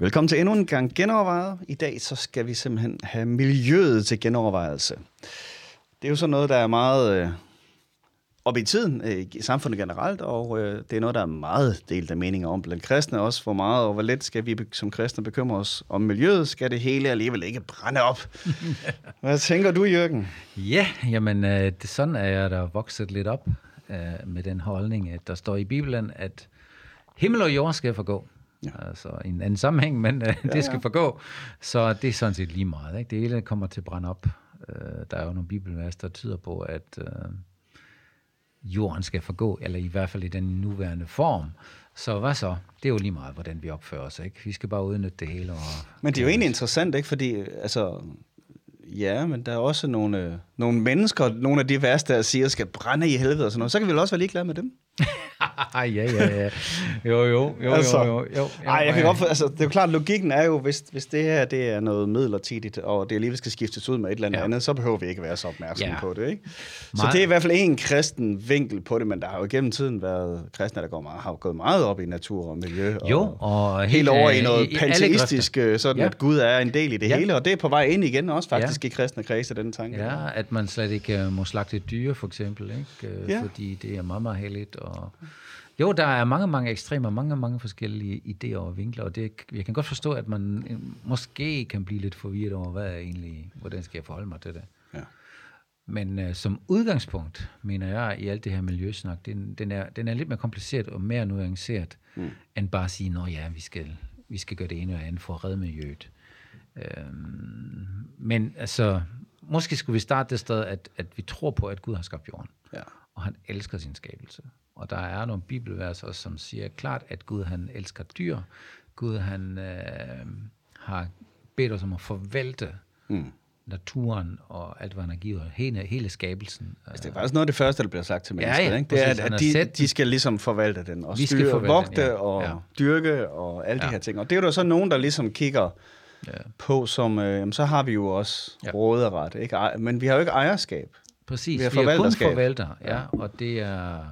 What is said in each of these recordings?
Velkommen til endnu en gang genovervejet. I dag så skal vi simpelthen have miljøet til genovervejelse. Det er jo sådan noget, der er meget øh, op i tiden øh, i samfundet generelt, og øh, det er noget, der er meget delt af meninger om blandt kristne også. Hvor meget og hvor let skal vi som kristne bekymre os om miljøet? Skal det hele alligevel ikke brænde op? Hvad tænker du, Jørgen? Ja, jamen øh, det, sådan er jeg der vokset lidt op øh, med den holdning, at der står i Bibelen, at himmel og jord skal forgå. Ja. Altså i en anden sammenhæng, men øh, ja, det skal ja. forgå. Så det er sådan set lige meget. Ikke? Det hele kommer til at brænde op. Øh, der er jo nogle bibelvers, der tyder på, at øh, jorden skal forgå, eller i hvert fald i den nuværende form. Så hvad så? Det er jo lige meget, hvordan vi opfører os. Ikke? Vi skal bare udnytte det hele. Og, men det er jo egentlig interessant, ikke? fordi altså, ja, men der er også nogle, øh, nogle mennesker, nogle af de værste, der siger, skal brænde i helvede og sådan noget. Så kan vi vel også være ligeglade med dem. ja, ja, ja. Jo, jo, jo, altså, jo, jo, jo. Ej, jeg kan godt, altså, det er jo klart, logikken er jo, hvis, hvis det her det er noget midlertidigt, og det alligevel skal skiftes ud med et eller andet ja. andet, så behøver vi ikke være så opmærksomme ja. på det. Ikke? Så det er i hvert fald en kristen vinkel på det, men der har jo gennem tiden været kristne, der går meget, har gået meget op i natur og miljø. Og jo, og helt, helt over i noget i, panteistisk, øh, sådan ja. at Gud er en del i det ja. hele, og det er på vej ind igen også faktisk ja. i kristne kredse, den tanke. Ja, at man slet ikke uh, må slagte dyr, for eksempel, ikke? Uh, ja. fordi det er meget, meget heldigt, og jo, der er mange, mange ekstremer, mange, mange forskellige idéer og vinkler, og det, jeg kan godt forstå, at man øh, måske kan blive lidt forvirret over, hvad er egentlig, hvordan skal jeg forholde mig til det. Ja. Men uh, som udgangspunkt, mener jeg, i alt det her miljøsnak, den, den, er, den er lidt mere kompliceret og mere nuanceret, mm. end bare at sige, at ja, vi skal, vi skal gøre det ene og andet for at redde miljøet. Øhm, men altså, måske skulle vi starte det sted, at, at vi tror på, at Gud har skabt jorden. Ja. Og han elsker sin skabelse. Og der er nogle bibelvers også, som siger klart, at Gud han elsker dyr. Gud han øh, har bedt os om at forvalte mm. naturen og alt, hvad han har givet, hele, hele skabelsen. Altså, det er faktisk noget af det første, der bliver sagt til mennesker. Ja, ja, ikke? Det er, at, at de, de skal ligesom forvalte den, og styre, vogte ja, og ja. dyrke og alle ja. de her ting. Og det er jo så nogen, der ligesom kigger ja. på, som, øh, så har vi jo også ja. råderet, ikke? men vi har jo ikke ejerskab. Præcis, vi er, vi er kun forvalter, ja, og det er,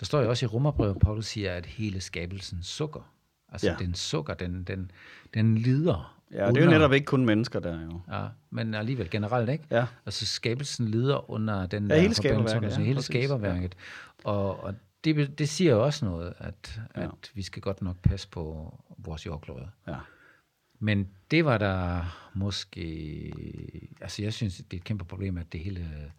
der står jo også i Romerbrevet, Paulus siger, at hele skabelsen sukker. Altså ja. den sukker, den, den, den lider. Ja, under, det er jo netop ikke kun mennesker der jo. Ja, men alligevel generelt, ikke? Ja. Altså skabelsen lider under den ja, hele skaberværket. Ja, hele skaberværket. Ja. Og, og det, det siger jo også noget, at, ja. at vi skal godt nok passe på vores jordklode. Ja. Men det var der måske... Altså jeg synes, det er et kæmpe problem, at det hele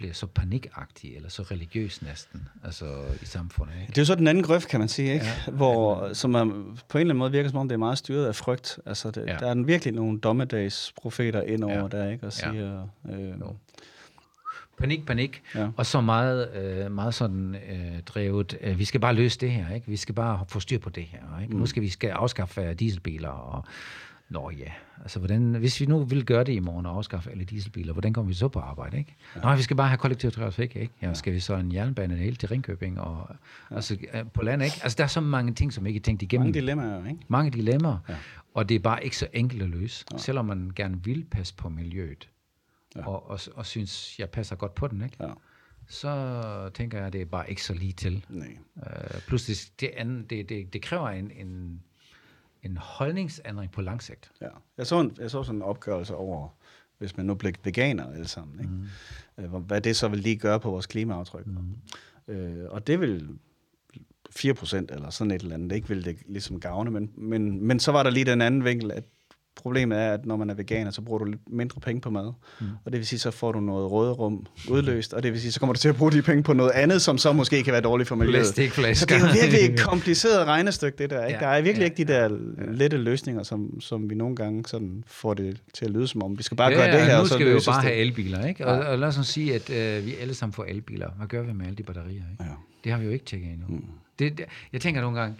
bliver så panikagtig, eller så religiøs næsten, altså i samfundet. Ikke? Det er jo så den anden grøft, kan man sige, ikke? Ja. Hvor, som er, på en eller anden måde virker som om, det er meget styret af frygt. Altså, det, ja. der er virkelig nogle dommedagsprofeter ind over ja. der, ikke? Og siger... Ja. Øh, panik, panik, ja. og så meget, øh, meget sådan øh, drevet, øh, vi skal bare løse det her, ikke? vi skal bare få styr på det her, ikke? Mm. nu skal vi skal afskaffe dieselbiler, og Nå ja, altså hvordan, hvis vi nu vil gøre det i morgen og afskaffe alle dieselbiler, hvordan kommer vi så på arbejde, ikke? Ja. Nå, vi skal bare have kollektiv trafik, ikke? Ja, skal vi så en jernbane helt til Ringkøbing og ja. altså, på landet, ikke? Altså der er så mange ting, som ikke er tænkt igennem. Mange dilemmaer, ikke? Mange dilemmaer, ja. og det er bare ikke så enkelt at løse, ja. selvom man gerne vil passe på miljøet, ja. og, og, og synes, jeg passer godt på den, ikke? Ja så tænker jeg, at det er bare ikke så lige til. Nej. Uh, plus det, det, andet, det, det, det kræver en, en, en holdningsændring på lang sigt. Ja. Jeg, så en, jeg så sådan en opgørelse over, hvis man nu blev veganer alle sammen, ikke? Mm. hvad det så vil lige gøre på vores klimaaftryk. Mm. Øh, og det vil 4% eller sådan et eller andet, det ikke vil det ligesom gavne, men, men, men så var der lige den anden vinkel, at Problemet er, at når man er veganer, så bruger du lidt mindre penge på mad. Mm. Og det vil sige, så får du noget råderum udløst, og det vil sige, så kommer du til at bruge de penge på noget andet, som så måske kan være dårligt for miljøet. Så det er jo virkelig et kompliceret regnestykke, det der. Ikke? Ja, der er virkelig ja, ikke de der ja. lette løsninger, som, som vi nogle gange sådan får det til at lyde som om. Vi skal bare ja, gøre det her, nu og så skal vi jo bare det. have elbiler, ikke? Og, og lad os sige, at øh, vi alle sammen får elbiler. Hvad gør vi med alle de batterier, ikke? Ja. Det har vi jo ikke tjekket endnu. Mm. Det, det, jeg tænker nogle gange,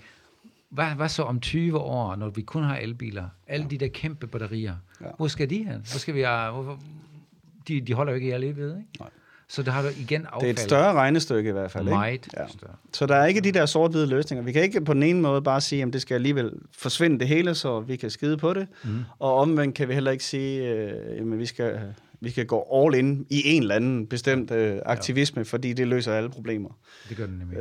hvad, hvad så om 20 år, når vi kun har elbiler? Alle ja. de der kæmpe batterier. Ja. Hvor skal de hen? Hvor skal vi, hvor, de, de holder jo ikke i al evighed, ikke? Nej. Så der har du igen affald. Det er et større regnestykke i hvert fald. Ikke? Meget Ja. større. Så der er ikke de der sort-hvide løsninger. Vi kan ikke på den ene måde bare sige, at det skal alligevel forsvinde det hele, så vi kan skide på det. Mm. Og omvendt kan vi heller ikke sige, at vi skal, vi skal gå all in i en eller anden bestemt øh, aktivisme, fordi det løser alle problemer. Det gør den nemlig.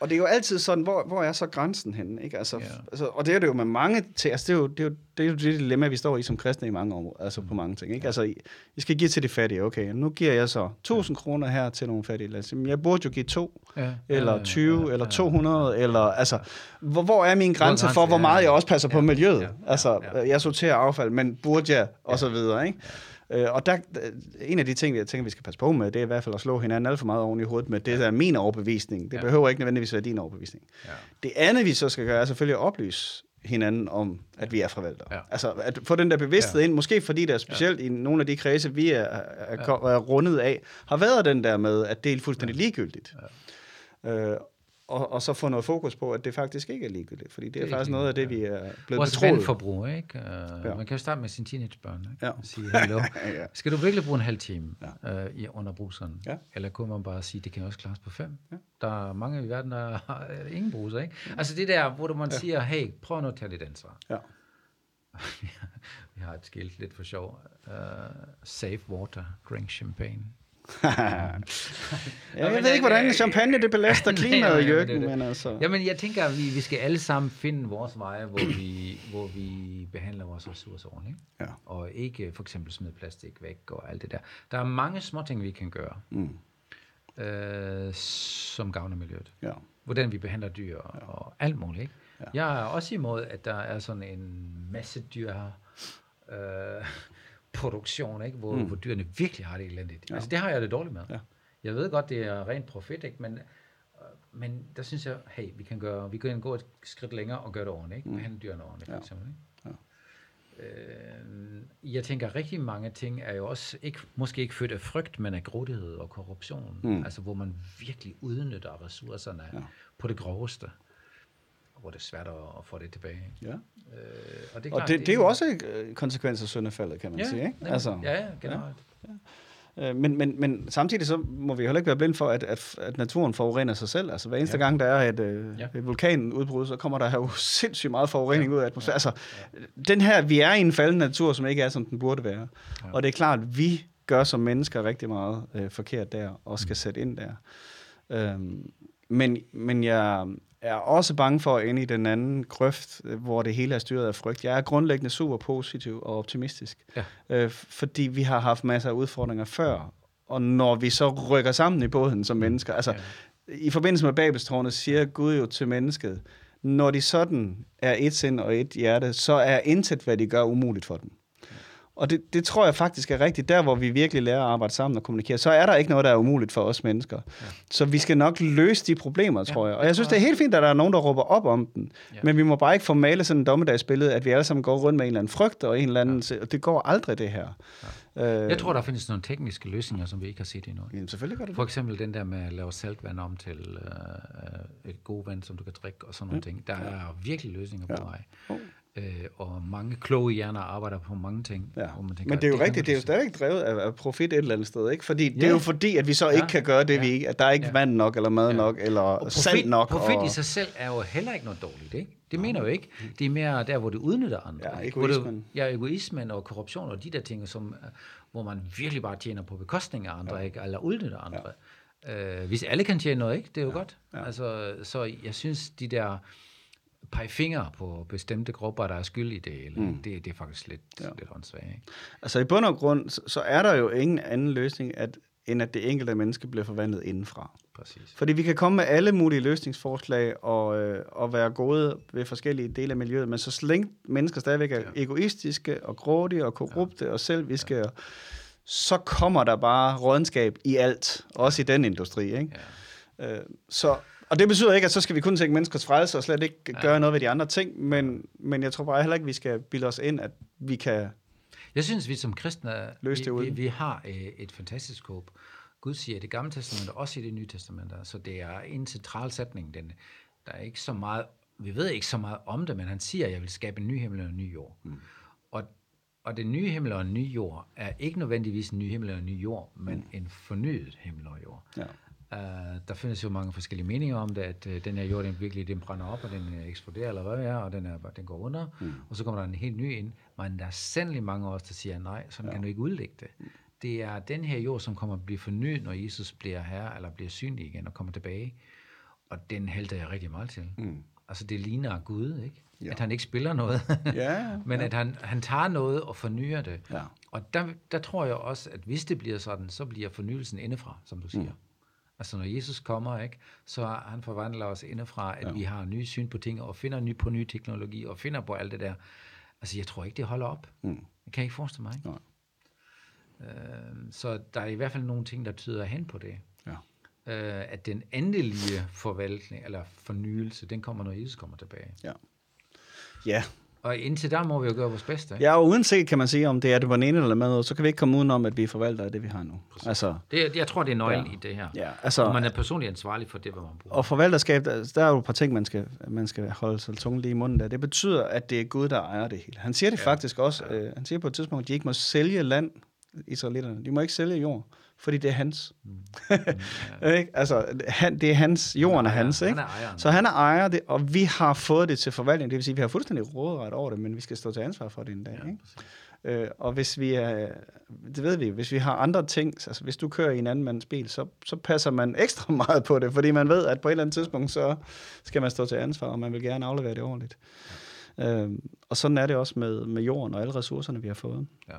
Og det er jo altid sådan, hvor, hvor er så grænsen henne? Ikke? Altså, Ja. ja. altså, og det er det jo med mange ting. Altså, det, er jo, det, er jo, det er jo det dilemma, vi står i som kristne i mange år, altså på mange ting. Ikke? Altså, I, I skal give til de fattige. Okay, nu giver jeg så 1000 kroner her til nogle fattige. Lad os jeg burde jo give to, Ja, eller ja, 20, ja, eller ja. 200, eller altså, hvor, hvor er min grænse for, hvor Ja, meget ja. jeg også passer på Ja, miljøet? ja, ja, Altså, ja. jeg sorterer affald, men burde jeg, og så videre, ikke? Øh, og der, en af de ting, jeg tænker, vi skal passe på med, det er i hvert fald at slå hinanden alt for meget oven i hovedet med det, der er min overbevisning. Det Ja. behøver ikke nødvendigvis være din overbevisning. Ja. Det andet, vi så skal gøre, er selvfølgelig at oplyse hinanden om, at vi er forvaltere. Ja. Altså at få den der bevidsthed Ja. ind, måske fordi der specielt i nogle af de kredse, vi er, er, er, er rundet af, har været den der med, at det er fuldstændig ligegyldigt. Øh, og, og så få noget fokus på, at det faktisk ikke er ligegyldigt, fordi det, Det er er faktisk noget af det, vi er blevet Vores betroet. vandforbrug, ikke? Uh, Ja. ja. Man kan jo starte med sine teenagebørn, ikke? Ja. Og sige, hallo, Ja. skal du virkelig bruge en halv time Ja. uh, i, under bruseren? Ja. Eller kunne man bare sige, det kan også klares på fem? Ja. Der er mange i verden, der har øh, ingen bruser, ikke? Altså det der, hvor man siger, hey, prøv nu at tage dit ansvar. Ja. Vi har et skilt lidt for sjov. Uh, save water, drink champagne. ja, jeg ved ikke, hvordan champagne det belaster klimaet, nej, Jørgen, men altså... Jamen, jeg tænker, at vi, vi skal alle sammen finde vores veje, hvor vi, hvor vi behandler vores ressourcer ordentligt. Ja. Og ikke for eksempel smide plastik væk og alt det der. Der er mange små ting, vi kan gøre, Mm, øh, som gavner miljøet. ja. Hvordan vi behandler dyr og, og alt muligt. Ikke? Ja. Jeg er også imod, at der er sådan en masse dyr øh, produktion, ikke? Hvor, mm. hvor dyrene virkelig har det elendigt. Ja. Altså, det har jeg det dårligt med. Ja. Jeg ved godt, det er rent profit, ikke? Men, øh, men der synes jeg, hey, vi kan, gøre, vi kan gå et skridt længere og gøre det ordentligt. Ikke? Behandle dyrene ordentligt, for Ja. eksempel. Ikke? Øh, jeg tænker, rigtig mange ting er jo også ikke, måske ikke født af frygt, men af grådighed og korruption. Mm. Altså, hvor man virkelig udnytter ressourcerne ja. på det groveste. Og hvor det er svært at, at få det tilbage. ja. Øh, og det er, Og klart, det, det er jo også øh, konsekvens af syndefaldet, kan man ja, sige. Ikke? nemlig. Altså, ja, ja, generelt. Øh, Men, men, men samtidig så må vi heller ikke være blinde for, at, at, at naturen forurener sig selv. Altså hver eneste ja. Ja. gang, der er et, øh, Ja. et vulkanudbrud, så kommer der jo sindssygt meget forurening ja. ud af atmosfæren. Altså, den her, vi er i en faldende natur, som ikke er, som den burde være. Ja. Ja. Og det er klart, at vi gør som mennesker rigtig meget øh, forkert der, og skal mm. sætte ind der. Øhm, men, men jeg er også bange for at ende i den anden grøft, hvor det hele er styret af frygt. Jeg er grundlæggende super positiv og optimistisk, Ja. øh, Mm. fordi vi har haft masser af udfordringer før, og når vi så rykker sammen i båden som mennesker, altså Ja. i forbindelse med Babelstårnet siger Gud jo til mennesket, når de sådan er et sind og et hjerte, så er intet, hvad de gør, umuligt for dem. Og det, det tror jeg faktisk er rigtigt. Der, hvor vi virkelig lærer at arbejde sammen og kommunikere, så er der ikke noget, der er umuligt for os mennesker. Ja. Så vi skal nok løse de problemer, tror jeg. Og jeg synes, det er helt fint, at der er nogen, der råber op om den. Ja. Ja. Men vi må bare ikke formale sådan en dommedagsbillede, at vi alle sammen går rundt med en eller anden frygt og en eller anden... Ja. Det går aldrig, det her. Ja. Øh, Jeg tror, der findes nogle tekniske løsninger, som vi ikke har set endnu. Jamen, selvfølgelig gør det For eksempel den der med at lave saltvand om til øh, et god vand, som du kan drikke, og sådan nogle ting. Der er virkelig løsninger på Ja. vej. Oh. Øh, og mange kloge hjerner arbejder på mange ting. Ja. hvor man tænker, Men det er jo kan rigtigt, det er jo stadigvæk drevet af, af profit et eller andet sted, ikke? Fordi, det Ja. er jo fordi, at vi så ikke Ja. kan gøre det, Ja. vi ikke, at der er ikke Ja. vand nok, eller mad Ja. nok, eller Og salt nok. Profit og... i sig selv er jo heller ikke noget dårligt, ikke? Det mener jeg jo ikke. Det er mere der, hvor det udnytter andre. Ja? Hvor det- egoismen. Ja, egoismen og korruption og de der ting, som, øh, hvor man virkelig bare tjener på bekostning af andre, ja. ikke? Eller udnytter andre. Ja. Øh, hvis alle kan tjene noget, ikke? Det er jo ja. godt. Ja. Altså, så jeg synes, de der pege fingre på bestemte grupper, der er skyld i det, eller, mm. det, det er faktisk lidt, ja. lidt åndssvagt, ikke? Altså i bund og grund, så, så er der jo ingen anden løsning, at, end at det enkelte menneske bliver forvandlet indenfra. Præcis. Fordi vi kan komme med alle mulige løsningsforslag og, øh, og være gode ved forskellige dele af miljøet, men så længe mennesker stadigvæk er ja. egoistiske og grådige og korrupte ja. og selviske, ja. så kommer der bare rådenskab i alt, også i den industri. Ikke? Ja. Øh, så, og det betyder ikke, at så skal vi kun tænke menneskers frelse og slet ikke Ja. gøre noget ved de andre ting, men, men jeg tror bare heller ikke, vi skal bilde os ind, at vi kan... Jeg synes, vi som kristne, Løs det vi, vi, vi har øh, et fantastisk håb. Gud siger i det gamle testament, og også i det nye testament, så det er en central sætning. Den, der er ikke så meget, vi ved ikke så meget om det, men han siger, at jeg vil skabe en ny himmel og en ny jord. Mm. Og Og den nye himmel og en ny jord er ikke nødvendigvis en ny himmel og en ny jord, men mm. en fornyet himmel og jord. Ja. Uh, der findes jo mange forskellige meninger om det, at uh, den her jord, den virkelig den brænder op, og den uh, eksploderer, eller hvad det er, og den, er, den går under, mm. og så kommer der en helt ny ind. Men der er sandelig mange også, der siger, nej, sådan ja. kan du ikke udlægge det. Det er den her jord, som kommer at blive fornyet, når Jesus bliver her, eller bliver synlig igen og kommer tilbage. Og den hælder jeg rigtig meget til. Mm. Altså, det ligner Gud, ikke? Ja. At han ikke spiller noget, ja, men ja. at han, han tager noget og fornyer det. Ja. Og der, der tror jeg også, at hvis det bliver sådan, så bliver fornyelsen indefra, som du siger. Mm. Altså når Jesus kommer, ikke, så han forvandler os indefra, at ja. vi har nye syn på ting, og finder ny på ny teknologi, og finder på alt det der. Altså jeg tror ikke, det holder op. Mm. Det kan jeg ikke forestille mig. Ikke? Nej. Øh, så der er i hvert fald nogle ting, der tyder hen på det. Ja. Øh, at den endelige forvaltning, eller fornyelse, den kommer, når Jesus kommer tilbage. Ja. Ja, og indtil der må vi jo gøre vores bedste. Ikke? Ja, og uanset kan man sige, om det er det på den ene eller med, så kan vi ikke komme udenom, at vi forvalter det, vi har nu. Altså, det, jeg tror, det er nøglen ja. i det her. Ja, altså, og man er personligt ansvarlig for det, hvad man bruger. Og forvalterskab, der, der er jo et par ting, man skal, man skal holde sig tunge lige i munden der. Det betyder, at det er Gud, der ejer det hele. Han siger det ja. faktisk også. Ja. Øh, han siger på et tidspunkt, at de ikke må sælge land, israelitterne. De må ikke sælge jord fordi det er hans. Mm. Ja. ikke? Altså, han, det er hans, jorden er, er hans. Ikke? Han er ejeren. Så han er ejer det, og vi har fået det til forvaltning. Det vil sige, at vi har fuldstændig råderet over det, men vi skal stå til ansvar for det en dag. Ja, ikke? Øh, og hvis vi er, det ved vi, hvis vi har andre ting, altså hvis du kører i en anden mands bil, så, så passer man ekstra meget på det, fordi man ved, at på et eller andet tidspunkt, så skal man stå til ansvar, og man vil gerne aflevere det ordentligt. Ja. Øh, og sådan er det også med, med jorden og alle ressourcerne, vi har fået. Ja.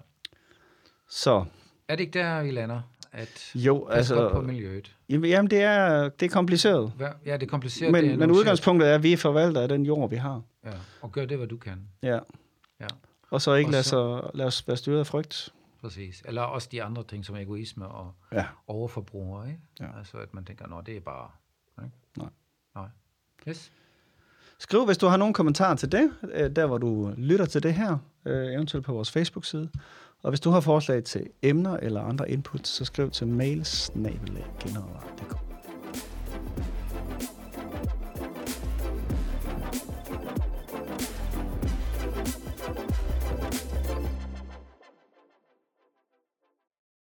Så. Er det ikke der, vi lander? At jo, altså, på miljøet? Jamen, det er, det er kompliceret. Ja, det er kompliceret. Men, det er men udgangspunktet er, at vi forvalter af den jord, vi har. Ja, og gør det, hvad du kan. Ja. ja. Og så ikke og lade, så, lade os være styret af frygt. Præcis. Eller også de andre ting, som egoisme og ja. overforbrug. Ikke? Ja. Altså, at man tænker, nå, det er bare... Ikke? Nej. Nej. Yes. Skriv, hvis du har nogle kommentarer til det, øh, der hvor du lytter til det her, øh, eventuelt på vores Facebook-side. Og hvis du har forslag til emner eller andre input, så skriv til mailsnabelag.dk.